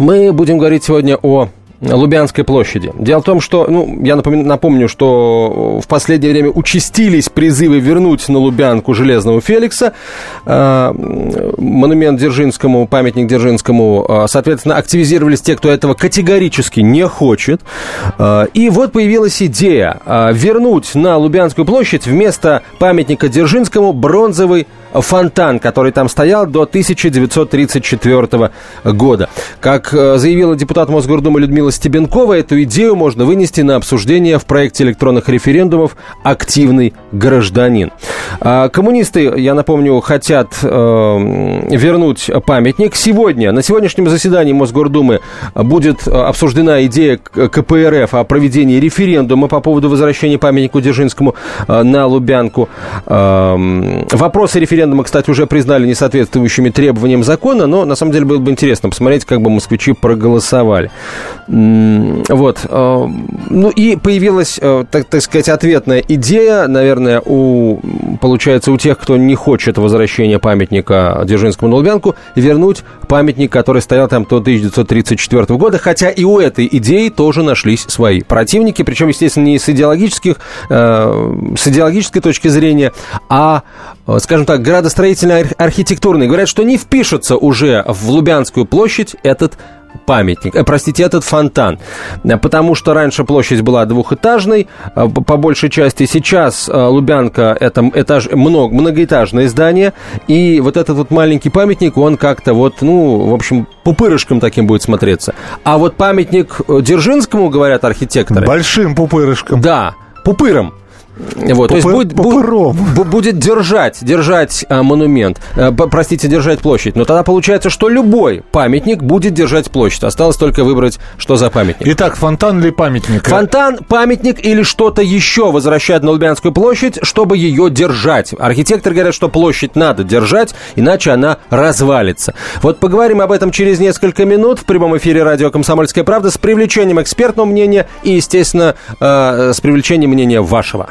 Мы будем говорить сегодня о Лубянской площади. Дело в том, что, ну, я напомню, напомню, что в последнее время участились призывы вернуть на Лубянку Железного Феликса, э, монумент Дзержинскому, памятник Дзержинскому, э, соответственно, активизировались те, кто этого категорически не хочет. Э, и вот появилась идея вернуть на Лубянскую площадь вместо памятника Дзержинскому бронзовый фонтан, который там стоял до 1934 года. Как заявила депутат Мосгордумы Людмила Стебенкова, эту идею можно вынести на обсуждение в проекте электронных референдумов «Активный гражданин». А, коммунисты, я напомню, хотят э, вернуть памятник. Сегодня, на сегодняшнем заседании Мосгордумы будет обсуждена идея КПРФ о проведении референдума по поводу возвращения памятнику Дзержинскому э, на Лубянку. Вопросы референдума, кстати, уже признали несоответствующими требованиям закона, но на самом деле было бы интересно посмотреть, как бы москвичи проголосовали. Вот. Э, ну и появилась, э, так, так сказать, ответная идея, наверное, у, получается, у тех, кто не хочет возвращения памятника Дзержинскому на Лубянку, вернуть памятник, который стоял там до 1934 года, хотя и у этой идеи тоже нашлись свои противники, причем, естественно, не с идеологических, э, с идеологической точки зрения, а, скажем так, градостроительно-архитектурный. Говорят, что не впишется уже в Лубянскую площадь этот памятник, э, простите, этот фонтан, э, потому что раньше площадь была двухэтажной, э, по большей части, сейчас э, Лубянка это этаж, много, многоэтажное здание, и вот этот вот маленький памятник, он как-то вот, ну, в общем, пупырышком таким будет смотреться. А вот памятник Дзержинскому, говорят архитекторы... Большим пупырышком. Да, пупыром. Вот, то есть будет, будет, будет держать, держать а, монумент, а, простите, держать площадь. Но тогда получается, что любой памятник будет держать площадь. Осталось только выбрать, что за памятник. Итак, фонтан или памятник? Фонтан, памятник или что-то еще возвращать на Лубянскую площадь, чтобы ее держать. Архитекторы говорят, что площадь надо держать, иначе она развалится. Вот поговорим об этом через несколько минут в прямом эфире радио «Комсомольская правда» с привлечением экспертного мнения и, естественно, э, с привлечением мнения вашего.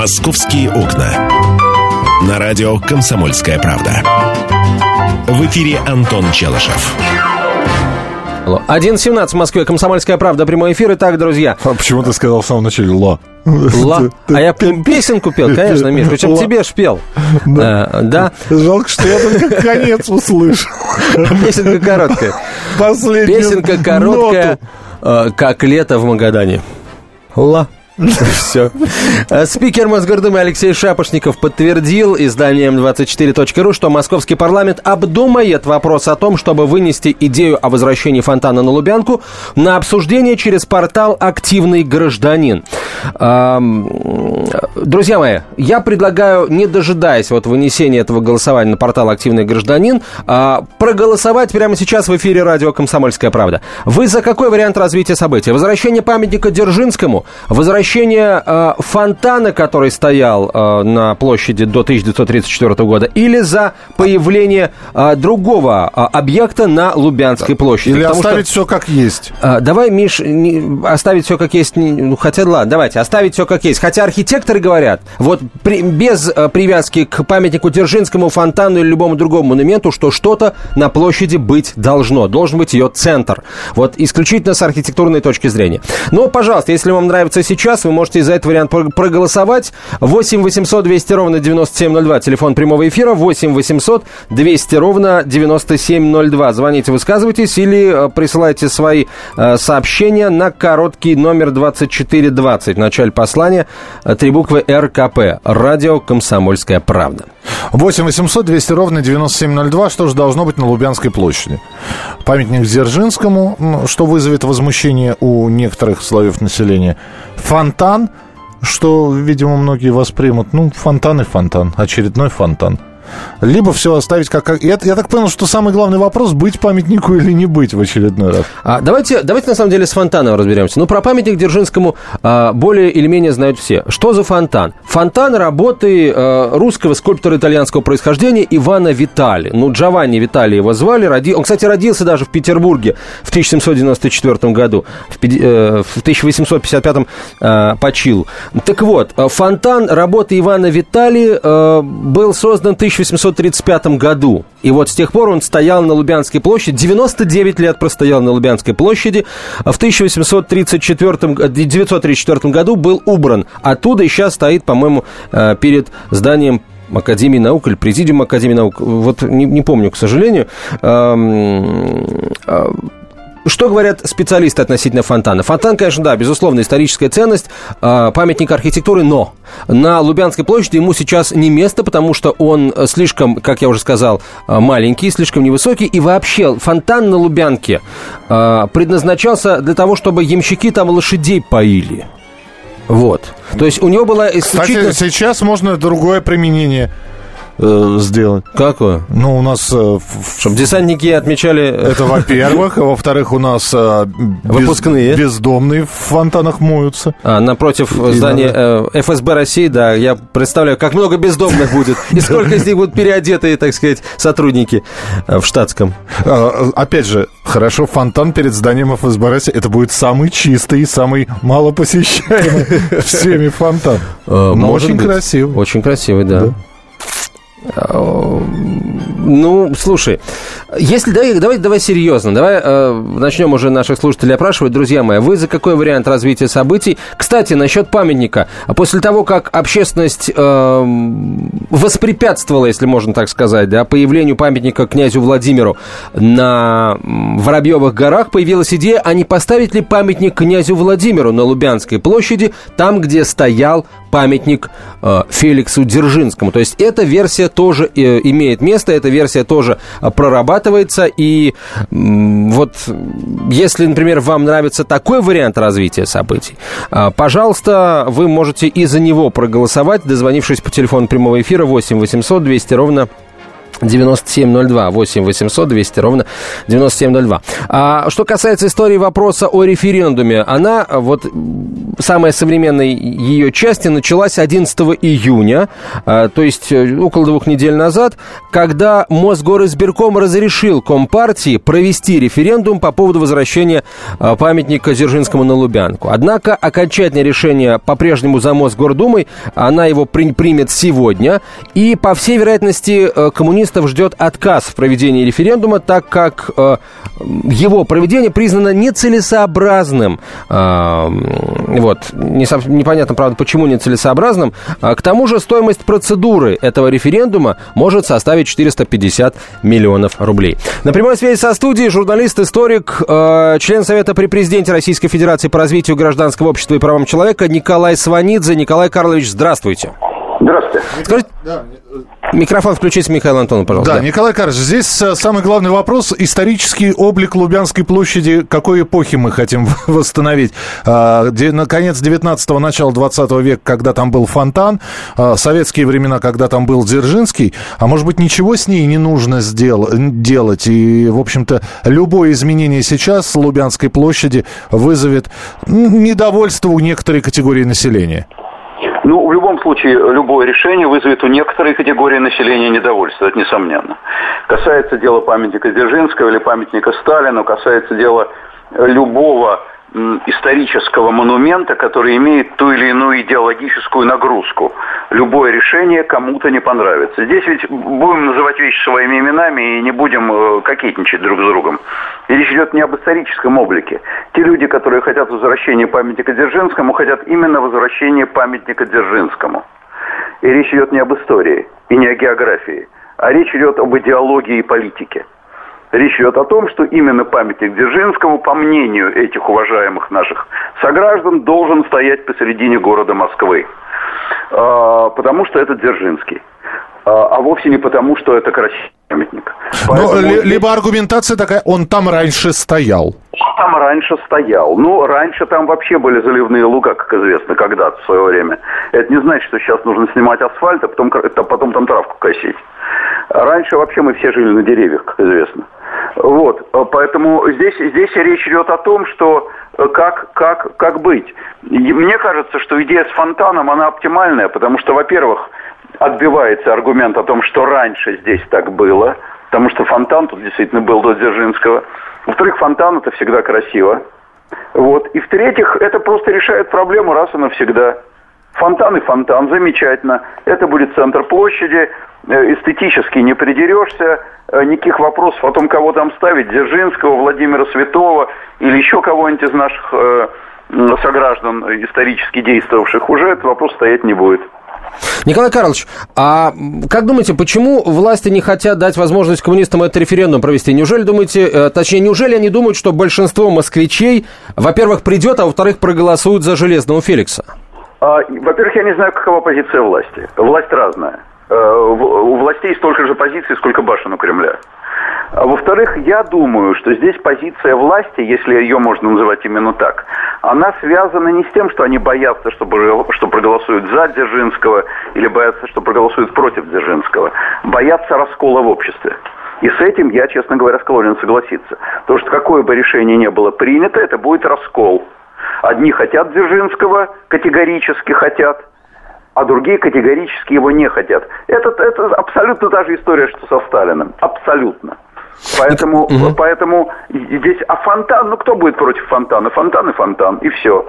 «Московские окна». На радио «Комсомольская правда». В эфире Антон Челышев. 11.17 в Москве, Комсомольская правда, прямой эфир. Итак, друзья. А почему ты сказал в самом начале «ла»? Ла. А я песенку пел, конечно, Миш. Причем тебе ж пел. Да. А, да. Жалко, что я только конец услышал. Песенка короткая. Последняя Песенка короткая, э, как лето в Магадане. Ла. Все. Спикер Мосгордумы Алексей Шапошников подтвердил изданием 24.ру, что московский парламент обдумает вопрос о том, чтобы вынести идею о возвращении фонтана на Лубянку на обсуждение через портал «Активный гражданин». Друзья мои, я предлагаю, не дожидаясь вот вынесения этого голосования на портал «Активный гражданин», а, проголосовать прямо сейчас в эфире радио «Комсомольская правда». Вы за какой вариант развития событий? Возвращение памятника Дзержинскому? Возвращение возвращение э, фонтана, который стоял э, на площади до 1934 года, или за появление э, другого э, объекта на Лубянской площади? Или Потому оставить что... все как есть? Э, давай, Миш, не, оставить все как есть. Не, ну, хотя, ладно, давайте, оставить все как есть. Хотя архитекторы говорят, вот при, без э, привязки к памятнику Дзержинскому, фонтану или любому другому монументу, что что-то на площади быть должно. Должен быть ее центр. Вот исключительно с архитектурной точки зрения. Но, пожалуйста, если вам нравится сейчас, раз. Вы можете за этот вариант проголосовать. 8 800 200 ровно 9702. Телефон прямого эфира. 8 800 200 ровно 9702. Звоните, высказывайтесь или э, присылайте свои э, сообщения на короткий номер 2420. В начале послания э, три буквы РКП. Радио «Комсомольская правда». 8 800 200 ровно 9702. Что же должно быть на Лубянской площади? Памятник Дзержинскому, что вызовет возмущение у некоторых слоев населения. Фонтан, что, видимо, многие воспримут. Ну, фонтан и фонтан. Очередной фонтан. Либо все оставить как... Я, я так понял, что самый главный вопрос, быть памятнику или не быть в очередной раз. А, давайте, давайте на самом деле с фонтаном разберемся. Ну, про памятник Дзержинскому а, более или менее знают все. Что за фонтан? Фонтан работы а, русского скульптора итальянского происхождения Ивана Витали. Ну, Джованни Витали его звали. Роди... Он, кстати, родился даже в Петербурге в 1794 году. В, э, в 1855 э, почил. Так вот, фонтан работы Ивана Витали э, был создан в 1835 году. И вот с тех пор он стоял на Лубянской площади. 99 лет простоял на Лубянской площади. В 1834, 1934 году был убран. Оттуда и сейчас стоит, по-моему, э, перед зданием Академии наук или Президиум Академии наук. Вот не, не помню, к сожалению. Что говорят специалисты относительно фонтана? Фонтан, конечно, да, безусловно, историческая ценность, э, памятник архитектуры, но на Лубянской площади ему сейчас не место, потому что он слишком, как я уже сказал, э, маленький, слишком невысокий, и вообще фонтан на Лубянке э, предназначался для того, чтобы ямщики там лошадей поили. Вот. То есть у него была исключительно... Кстати, сейчас можно другое применение э, сделать. Какое? Ну, у нас... Э, Чтобы десантники отмечали... Это во-первых. А во-вторых, у нас э, Выпускные. бездомные в фонтанах моются. А, напротив И здания э, ФСБ России, да, я представляю, как много бездомных будет. И сколько из них будут переодетые, так сказать, сотрудники э, в штатском. А, опять же, хорошо, фонтан перед зданием ФСБ России, это будет самый чистый, самый малопосещаемый всеми фонтан. Э, очень красивый. Очень красивый, да. Ну, слушай, если давай, давай, давай серьезно, давай э, начнем уже наших слушателей опрашивать, друзья мои. Вы за какой вариант развития событий? Кстати, насчет памятника. После того, как общественность э, воспрепятствовала, если можно так сказать, да, появлению памятника князю Владимиру на Воробьевых горах, появилась идея, а не поставить ли памятник князю Владимиру на Лубянской площади, там, где стоял памятник э, Феликсу Дзержинскому. То есть эта версия тоже э, имеет место, эта версия тоже э, прорабатывается. И вот если, например, вам нравится такой вариант развития событий, э, пожалуйста, вы можете и за него проголосовать, дозвонившись по телефону прямого эфира 8 800 200 ровно 9702, 8 800 200 ровно 9702. А что касается истории вопроса о референдуме, она, вот самая современная ее части началась 11 июня, а, то есть э, около двух недель назад, когда Мосгоризбирком разрешил Компартии провести референдум по поводу возвращения а, памятника Дзержинскому на Лубянку. Однако окончательное решение по-прежнему за Мосгордумой, она его при, примет сегодня, и, по всей вероятности, э, коммунисты журналистов ждет отказ в проведении референдума, так как э, его проведение признано нецелесообразным. Э, вот, не, непонятно, правда, почему нецелесообразным. А, к тому же стоимость процедуры этого референдума может составить 450 миллионов рублей. На прямой связи со студией журналист-историк, э, член Совета при президенте Российской Федерации по развитию гражданского общества и правам человека Николай Сванидзе. Николай Карлович, здравствуйте. Здравствуйте. Скажите, да. Микрофон включите Михаил Антонов, пожалуйста. Да, да. Николай Карлович, здесь э, самый главный вопрос. Исторический облик Лубянской площади, какой эпохи мы хотим восстановить? А, наконец 19-го, начало 20 века, когда там был фонтан, а, советские времена, когда там был Дзержинский, а может быть ничего с ней не нужно делать, и, в общем-то, любое изменение сейчас Лубянской площади вызовет недовольство у некоторой категории населения? Ну, в любом случае, любое решение вызовет у некоторой категории населения недовольство, это несомненно. Касается дела памятника Дзержинского или памятника Сталину, касается дела любого исторического монумента, который имеет ту или иную идеологическую нагрузку. Любое решение кому-то не понравится. Здесь ведь будем называть вещи своими именами и не будем э, кокетничать друг с другом. И речь идет не об историческом облике. Те люди, которые хотят возвращения памятника Дзержинскому, хотят именно возвращения памятника Дзержинскому. И речь идет не об истории и не о географии, а речь идет об идеологии и политике. Речь идет о том, что именно памятник Дзержинскому, по мнению этих уважаемых наших сограждан, должен стоять посередине города Москвы. А, потому что это Дзержинский. А, а вовсе не потому, что это красивый памятник. Ну, Поэтому... либо аргументация такая, он там раньше стоял. Там раньше стоял? Ну, раньше там вообще были заливные луга, как известно, когда-то в свое время. Это не значит, что сейчас нужно снимать асфальт, а потом, потом там травку косить. Раньше вообще мы все жили на деревьях, как известно. Вот, поэтому здесь, здесь речь идет о том, что э, как, как, как быть. И мне кажется, что идея с фонтаном, она оптимальная, потому что, во-первых, отбивается аргумент о том, что раньше здесь так было, потому что фонтан тут действительно был до Дзержинского. Во-вторых, фонтан это всегда красиво. Вот. И в-третьих, это просто решает проблему раз и навсегда. Фонтан и фонтан, замечательно. Это будет центр площади, э, эстетически не придерешься, э, никаких вопросов о том, кого там ставить, Дзержинского, Владимира Святого или еще кого-нибудь из наших э, сограждан исторически действовавших, уже этот вопрос стоять не будет. Николай Карлович, а как думаете, почему власти не хотят дать возможность коммунистам этот референдум провести? Неужели думаете, э, точнее, неужели они думают, что большинство москвичей, во-первых, придет, а во-вторых, проголосуют за Железного Феликса? А, во-первых, я не знаю, какова позиция власти. Власть разная. Э, у властей столько же позиций, сколько башен у Кремля. А во-вторых, я думаю, что здесь позиция власти, если ее можно называть именно так, она связана не с тем, что они боятся, что, что проголосуют за Дзержинского или боятся, что проголосуют против Дзержинского. Боятся раскола в обществе. И с этим я, честно говоря, склонен согласиться. Потому что какое бы решение ни было принято, это будет раскол. Одни хотят Дзержинского, категорически хотят, а другие категорически его не хотят. Это, это абсолютно та же история, что со Сталиным. Абсолютно. Поэтому, угу. поэтому здесь, а фонтан, ну кто будет против фонтана? Фонтан и фонтан, и все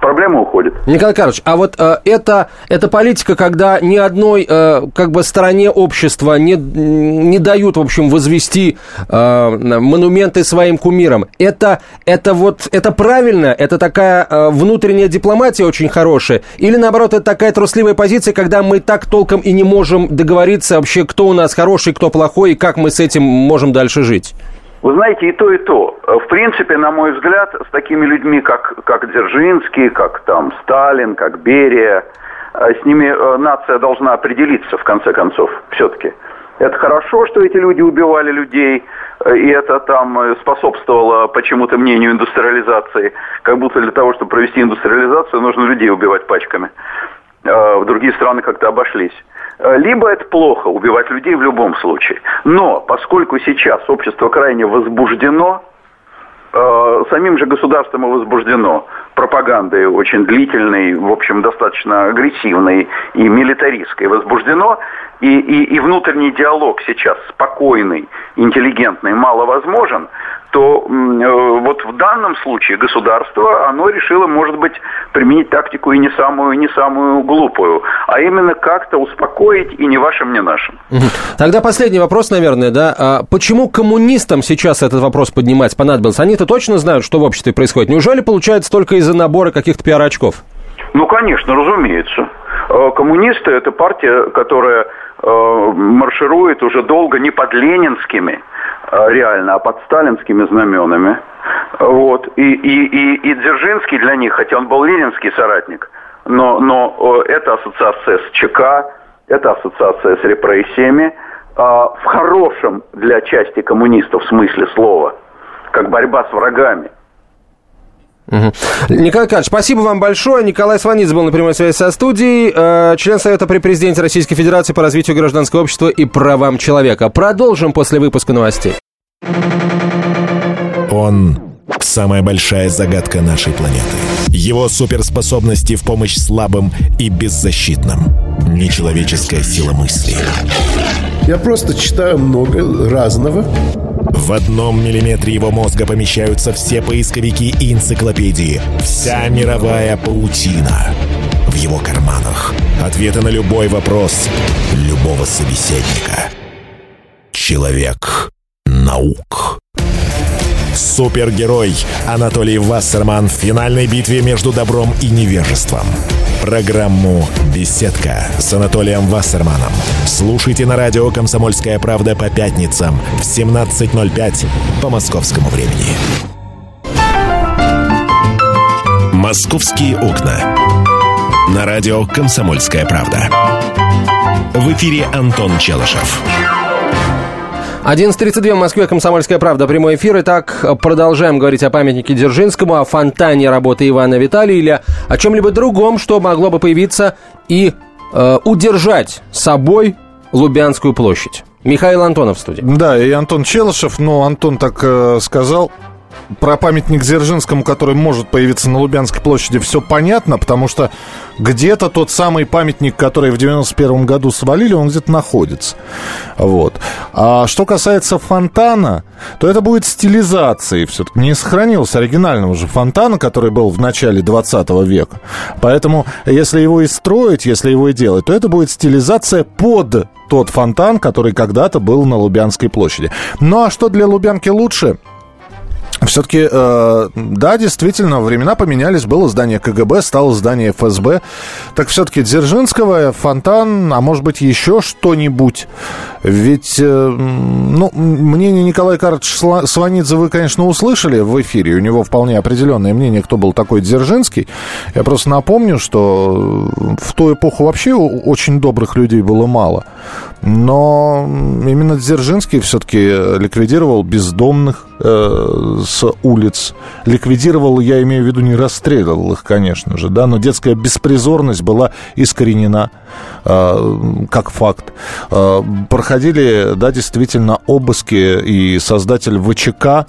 проблема уходит. Николай Карлович, а вот э, это, это политика, когда ни одной э, как бы стороне общества не, не дают, в общем, возвести э, монументы своим кумирам. Это, это вот, это правильно? Это такая э, внутренняя дипломатия очень хорошая? Или, наоборот, это такая трусливая позиция, когда мы так толком и не можем договориться вообще, кто у нас хороший, кто плохой, и как мы с этим можем дальше жить? Вы знаете, и то, и то. В принципе, на мой взгляд, с такими людьми, как, как Дзержинский, как там Сталин, как Берия, э, с ними э, нация должна определиться, в конце концов, все-таки. Это хорошо, что эти люди убивали людей, э, и это там способствовало почему-то мнению индустриализации. Как будто для того, чтобы провести индустриализацию, нужно людей убивать пачками. В другие страны как-то обошлись. Э, либо это плохо, убивать людей в любом случае. Но поскольку сейчас общество крайне возбуждено, э, самим же государством и возбуждено пропагандой очень длительной, в общем, достаточно агрессивной и милитаристской возбуждено, и, и, и внутренний диалог сейчас спокойный, интеллигентный, мало возможен, то э, вот в данном случае государство, оно решило, может быть, применить тактику и не самую, не самую глупую, а именно как-то успокоить и не вашим, не нашим. Тогда последний вопрос, наверное, да. А почему коммунистам сейчас этот вопрос поднимать понадобился? Они-то точно знают, что в обществе происходит. Неужели получается только из-за набора каких-то пиар-очков? Ну, конечно, разумеется. Э, коммунисты – это партия, которая э, марширует уже долго не под ленинскими, реально, а под сталинскими знаменами. Вот. И, и, и, и Дзержинский для них, хотя он был ленинский соратник, но, но э, это ассоциация с ЧК, это ассоциация с репрессиями, а, в хорошем для части коммунистов смысле слова, как борьба с врагами. Угу. Николай Карпович, спасибо вам большое. Николай Сванидзе был на прямой связи со студией, э, член Совета при президенте Российской Федерации по развитию гражданского общества и правам человека. Продолжим после выпуска новостей. Он – самая большая загадка нашей планеты. Его суперспособности в помощь слабым и беззащитным. Нечеловеческая сила мысли. Я просто читаю много разного в одном миллиметре его мозга помещаются все поисковики и энциклопедии. Вся мировая паутина. В его карманах. Ответы на любой вопрос любого собеседника. Человек наук. Супергерой Анатолий Вассерман в финальной битве между добром и невежеством. Программу «Беседка» с Анатолием Вассерманом. Слушайте на радио «Комсомольская правда» по пятницам в 17.05 по московскому времени. «Московские окна». На радио «Комсомольская правда». В эфире Антон Челышев. 11.32 в Москве, Комсомольская правда, прямой эфир. Итак, продолжаем говорить о памятнике Дзержинскому, о фонтане работы Ивана Виталия или о чем-либо другом, что могло бы появиться и э, удержать собой Лубянскую площадь. Михаил Антонов в студии. Да, и Антон Челышев, но Антон так э, сказал, про памятник Дзержинскому, который может появиться на Лубянской площади, все понятно, потому что где-то тот самый памятник, который в 91 году свалили, он где-то находится. Вот. А что касается фонтана, то это будет стилизацией все-таки. Не сохранился оригинального же фонтана, который был в начале 20 века. Поэтому, если его и строить, если его и делать, то это будет стилизация под тот фонтан, который когда-то был на Лубянской площади. Ну а что для Лубянки лучше? Все-таки, э, да, действительно, времена поменялись. Было здание КГБ, стало здание ФСБ. Так все-таки Дзержинского, фонтан, а может быть еще что-нибудь. Ведь, э, ну, мнение Николая Карловича Сванидзе вы, конечно, услышали в эфире. У него вполне определенное мнение, кто был такой Дзержинский. Я просто напомню, что в ту эпоху вообще очень добрых людей было мало. Но именно Дзержинский все-таки ликвидировал бездомных э, с улиц. Ликвидировал, я имею в виду, не расстреливал их, конечно же, да, но детская беспризорность была искоренена э, как факт. Э, проходили, да, действительно, обыски, и создатель ВЧК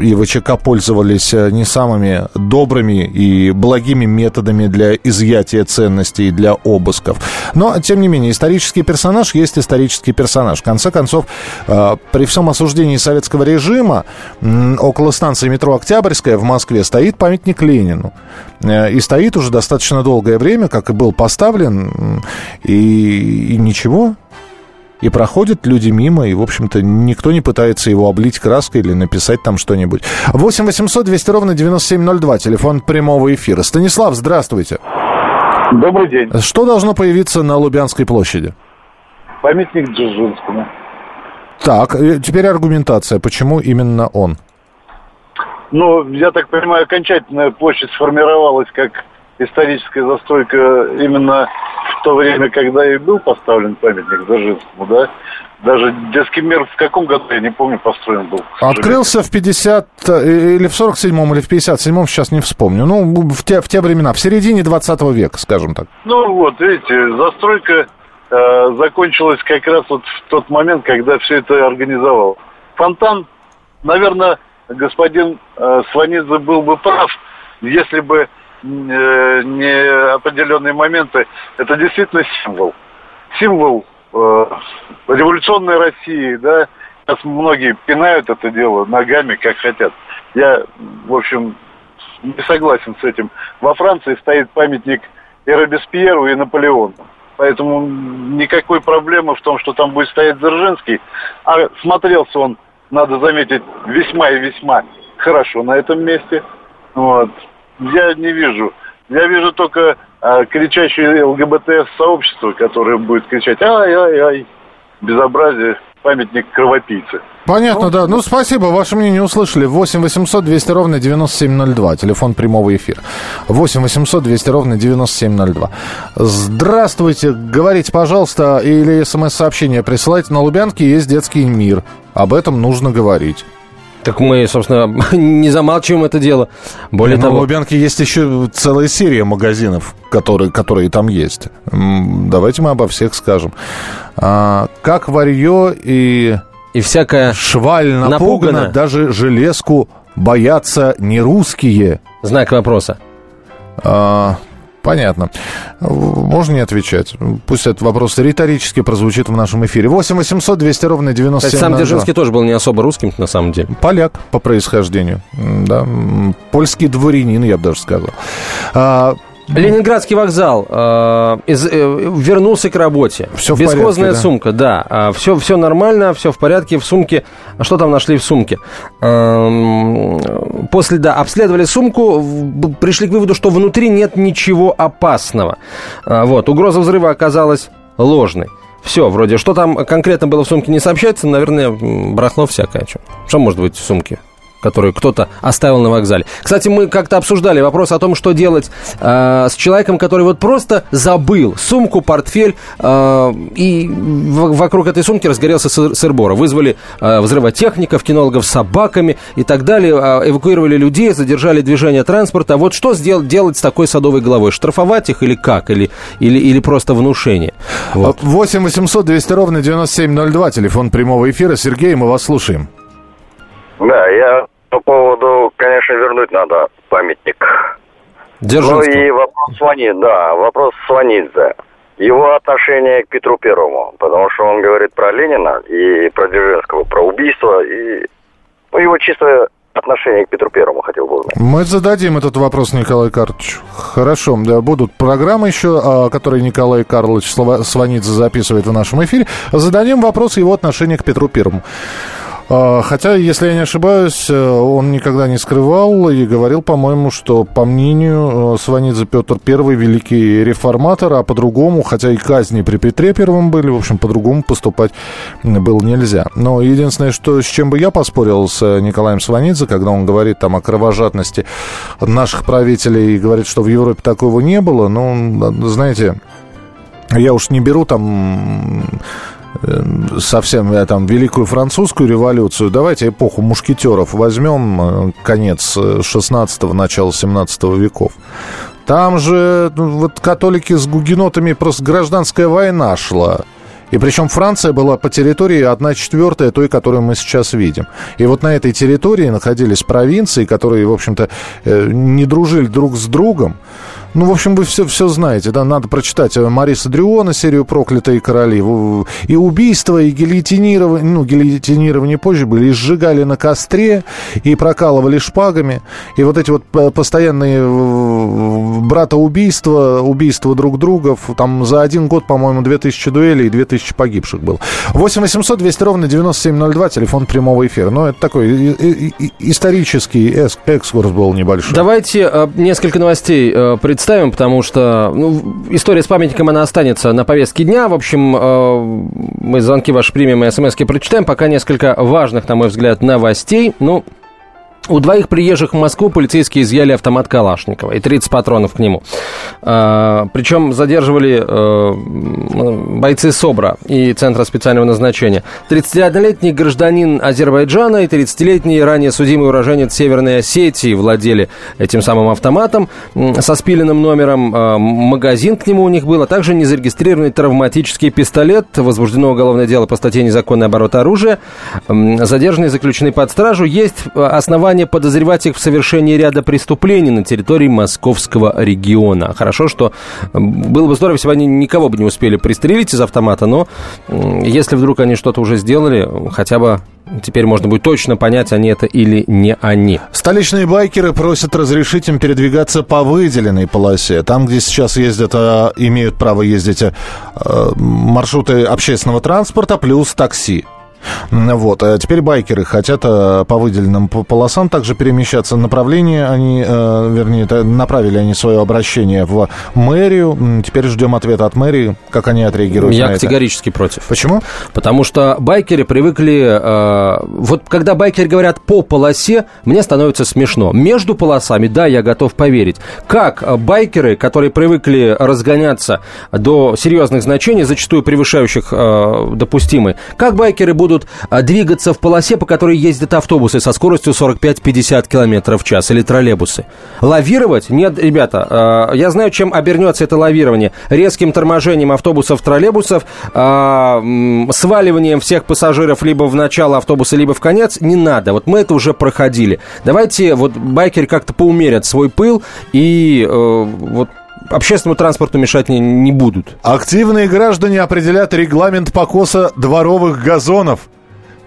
и ВЧК пользовались э, не самыми добрыми и благими методами для изъятия ценностей и для обысков. Но, тем не менее, исторический персонаж есть исторический персонаж. В конце концов, э, при всем осуждении советского режима около станции метро «Октябрьская» в Москве стоит памятник Ленину. Э, и стоит уже достаточно долгое время, как и был поставлен, и, и ничего, и проходят люди мимо, и, в общем-то, никто не пытается его облить краской или написать там что-нибудь. 8 800 200 ровно 9702, телефон прямого эфира. Станислав, здравствуйте. Добрый день. Что должно появиться на Лубянской площади? Памятник Дзержинскому. Так, э, теперь аргументация. Почему именно он? Ну, я так понимаю, окончательная площадь сформировалась как историческая застройка именно в то время, когда и был поставлен памятник Дзержинскому, да, даже детский мир в каком году, я не помню, построен был. Открылся в 50, э, или в 47-м, или в 57-м, сейчас не вспомню. Ну, в те, в те времена, в середине 20 века, скажем так. Ну, вот, видите, застройка э, закончилась как раз вот в тот момент, когда все это организовал. Фонтан, наверное, господин э, Сванидзе был бы прав, если бы не определенные моменты, это действительно символ. Символ э, революционной России, да. Сейчас многие пинают это дело ногами, как хотят. Я, в общем, не согласен с этим. Во Франции стоит памятник и Робеспьеру, и Наполеону. Поэтому никакой проблемы в том, что там будет стоять Дзержинский. А смотрелся он, надо заметить, весьма и весьма хорошо на этом месте. Вот я не вижу. Я вижу только а, кричащее ЛГБТ-сообщество, которое будет кричать «Ай-ай-ай, безобразие, памятник кровопийцы». Понятно, ну, да. Ну, спасибо, ваше мнение услышали. 8 800 200 ровно 9702, телефон прямого эфира. 8 800 200 ровно 9702. Здравствуйте, говорите, пожалуйста, или смс-сообщение присылайте. На Лубянке есть детский мир. Об этом нужно говорить. Так мы, собственно, не замалчиваем это дело. Более Но того... в Лубянке есть еще целая серия магазинов, которые, которые там есть. Давайте мы обо всех скажем. А, как варье и... И всякая... Шваль напугана, напугана. даже железку боятся не русские. Знак вопроса. А, Понятно. Можно не отвечать. Пусть этот вопрос риторически прозвучит в нашем эфире. 8 800 200 ровно 97 Кстати, сам Дзержинский тоже был не особо русским, на самом деле. Поляк по происхождению. Да. Польский дворянин, я бы даже сказал. Ленинградский вокзал э, из, э, вернулся к работе. Все в Бесхозная порядке, да? сумка, да. Э, а, все, все нормально, все в порядке. В сумке. А что там нашли в сумке? Э, после, да, обследовали сумку, пришли к выводу, что внутри нет ничего опасного. Э, вот, угроза взрыва оказалась ложной. Все, вроде, что там конкретно было в сумке, не сообщается, наверное, барахло всякое. Что, что может быть в сумке? Которую кто-то оставил на вокзале. Кстати, мы как-то обсуждали вопрос о том, что делать э, с человеком, который вот просто забыл сумку, портфель, э, и в, вокруг этой сумки разгорелся сыр, сырбор. Вызвали э, взрывотехников, кинологов с собаками и так далее, э, эвакуировали людей, задержали движение транспорта. Вот что сделать, делать с такой садовой головой? Штрафовать их или как? Или, или, или просто внушение? Вот. 8 800 200 ровно 9702, телефон прямого эфира. Сергей, мы вас слушаем. Да, я по поводу, конечно, вернуть надо памятник. Дзержинскому. Ну и вопрос Сванидзе, да, вопрос Сванидзе. Его отношение к Петру Первому, потому что он говорит про Ленина и про Дзержинского, про убийство, и ну, его чисто отношение к Петру Первому хотел бы узнать. Мы зададим этот вопрос Николаю Карловичу. Хорошо, да, будут программы еще, а, которые Николай Карлович Сванидзе записывает в нашем эфире. Зададим вопрос его отношения к Петру Первому. А, хотя, если я не ошибаюсь, э, он никогда не скрывал и говорил, по-моему, что, по мнению э, Сванидзе, Петр I великий реформатор, а по-другому, хотя и казни при Петре Первом были, в общем, по-другому поступать было нельзя. Но единственное, что, с чем бы я поспорил с Николаем Сванидзе, когда он говорит там о кровожадности наших правителей и говорит, что в Европе такого не было, ну, знаете, я уж не беру там совсем э, там великую французскую революцию, давайте эпоху мушкетеров возьмем, э, конец 16-го, э, начало 17 веков. Там же ну, вот католики с гугенотами просто гражданская война шла. И причем Франция была по территории 1 четвертая той, которую мы сейчас видим. И вот на этой территории находились провинции, которые, в общем-то, не дружили друг с другом. Ну, в общем, вы все, все знаете, да, надо прочитать э, Мариса Дрюона, серию «Проклятые короли». И убийства, и гильотинирование, ну, гильотинирование позже были, и сжигали на костре, и прокалывали шпагами. И вот эти вот постоянные брата убийства, друг друга, там за один год, по-моему, 2000 дуэлей и 2000 погибших было. 8 800 200 ровно 9702, телефон прямого эфира. Ну, это такой исторический экскурс был небольшой. Давайте э, несколько новостей э, представим представим, потому что ну, история с памятником, она останется на повестке дня. В общем, э, мы звонки ваши примем и смс прочитаем. Пока несколько важных, на мой взгляд, новостей. Ну, у двоих приезжих в Москву полицейские изъяли автомат Калашникова и 30 патронов к нему. А, причем задерживали а, бойцы СОБРа и Центра специального назначения. 31-летний гражданин Азербайджана и 30-летний ранее судимый уроженец Северной Осетии владели этим самым автоматом со спиленным номером. А, магазин к нему у них был, а также незарегистрированный травматический пистолет. Возбуждено уголовное дело по статье «Незаконный оборот оружия». Задержанные заключены под стражу. Есть основания основания подозревать их в совершении ряда преступлений на территории московского региона. Хорошо, что было бы здорово, если бы они никого бы не успели пристрелить из автомата, но если вдруг они что-то уже сделали, хотя бы Теперь можно будет точно понять, они это или не они. Столичные байкеры просят разрешить им передвигаться по выделенной полосе. Там, где сейчас ездят, а, имеют право ездить а, маршруты общественного транспорта плюс такси. Вот. А теперь байкеры хотят э, по выделенным полосам также перемещаться. Направление они, э, вернее, направили они свое обращение в мэрию. Теперь ждем ответа от мэрии, как они отреагируют Я на категорически это. против. Почему? Потому что байкеры привыкли... Э, вот когда байкеры говорят по полосе, мне становится смешно. Между полосами, да, я готов поверить. Как байкеры, которые привыкли разгоняться до серьезных значений, зачастую превышающих э, допустимые, как байкеры будут будут а, двигаться в полосе, по которой ездят автобусы со скоростью 45-50 км в час или троллейбусы. Лавировать? Нет, ребята, а, я знаю, чем обернется это лавирование. Резким торможением автобусов, троллейбусов, а, сваливанием всех пассажиров либо в начало автобуса, либо в конец. Не надо. Вот мы это уже проходили. Давайте вот байкеры как-то поумерят свой пыл и э, вот общественному транспорту мешать не, не будут. Активные граждане определят регламент покоса дворовых газонов.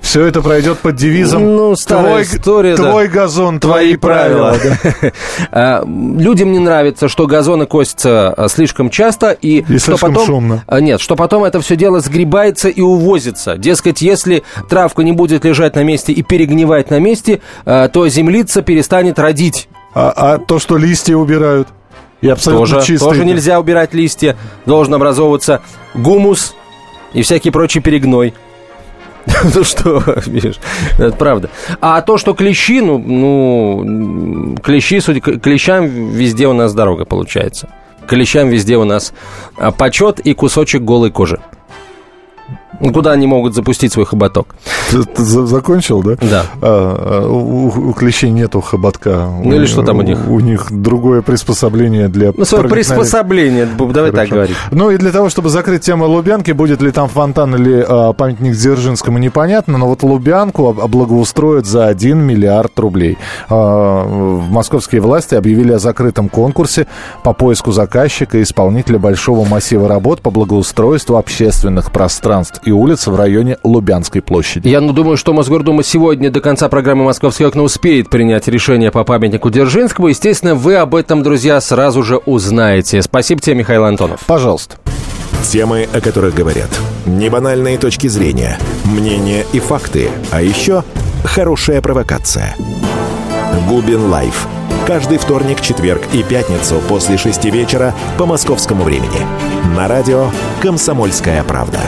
Все это пройдет под девизом ну, твой, история, твой да. газон, твои, твои правила. правила. А, людям не нравится, что газоны косятся а, слишком часто и, и что потом шумно. А, нет, что потом это все дело сгребается и увозится. Дескать, если травка не будет лежать на месте и перегнивать на месте, то землица перестанет родить. А, а то, что листья убирают? И абсолютно тоже, чистый. Тоже нельзя убирать листья. Должен образовываться гумус и всякий прочий перегной. Ну что, видишь, это правда. А то, что клещи, ну, ну клещи, судя клещам везде у нас дорога получается. Клещам везде у нас а, почет и кусочек голой кожи. Куда они могут запустить свой хоботок? Ты, ты закончил, да? Да. А, а, у, у клещей нету хоботка. Ну у, или что там у них? У них другое приспособление для... Ну, свое приспособление, давай Хорошо. так говорить. Ну и для того, чтобы закрыть тему Лубянки, будет ли там фонтан или а, памятник Дзержинскому, непонятно, но вот Лубянку облагоустроят за 1 миллиард рублей. А, московские власти объявили о закрытом конкурсе по поиску заказчика и исполнителя большого массива работ по благоустройству общественных пространств и улиц в районе Лубянской площади. Я ну, думаю, что Мосгордума сегодня до конца программы «Московское окно» успеет принять решение по памятнику Дзержинского. Естественно, вы об этом, друзья, сразу же узнаете. Спасибо тебе, Михаил Антонов. Пожалуйста. Темы, о которых говорят. Небанальные точки зрения, мнения и факты. А еще хорошая провокация. Губин Live. Каждый вторник, четверг и пятницу после шести вечера по московскому времени. На радио «Комсомольская правда».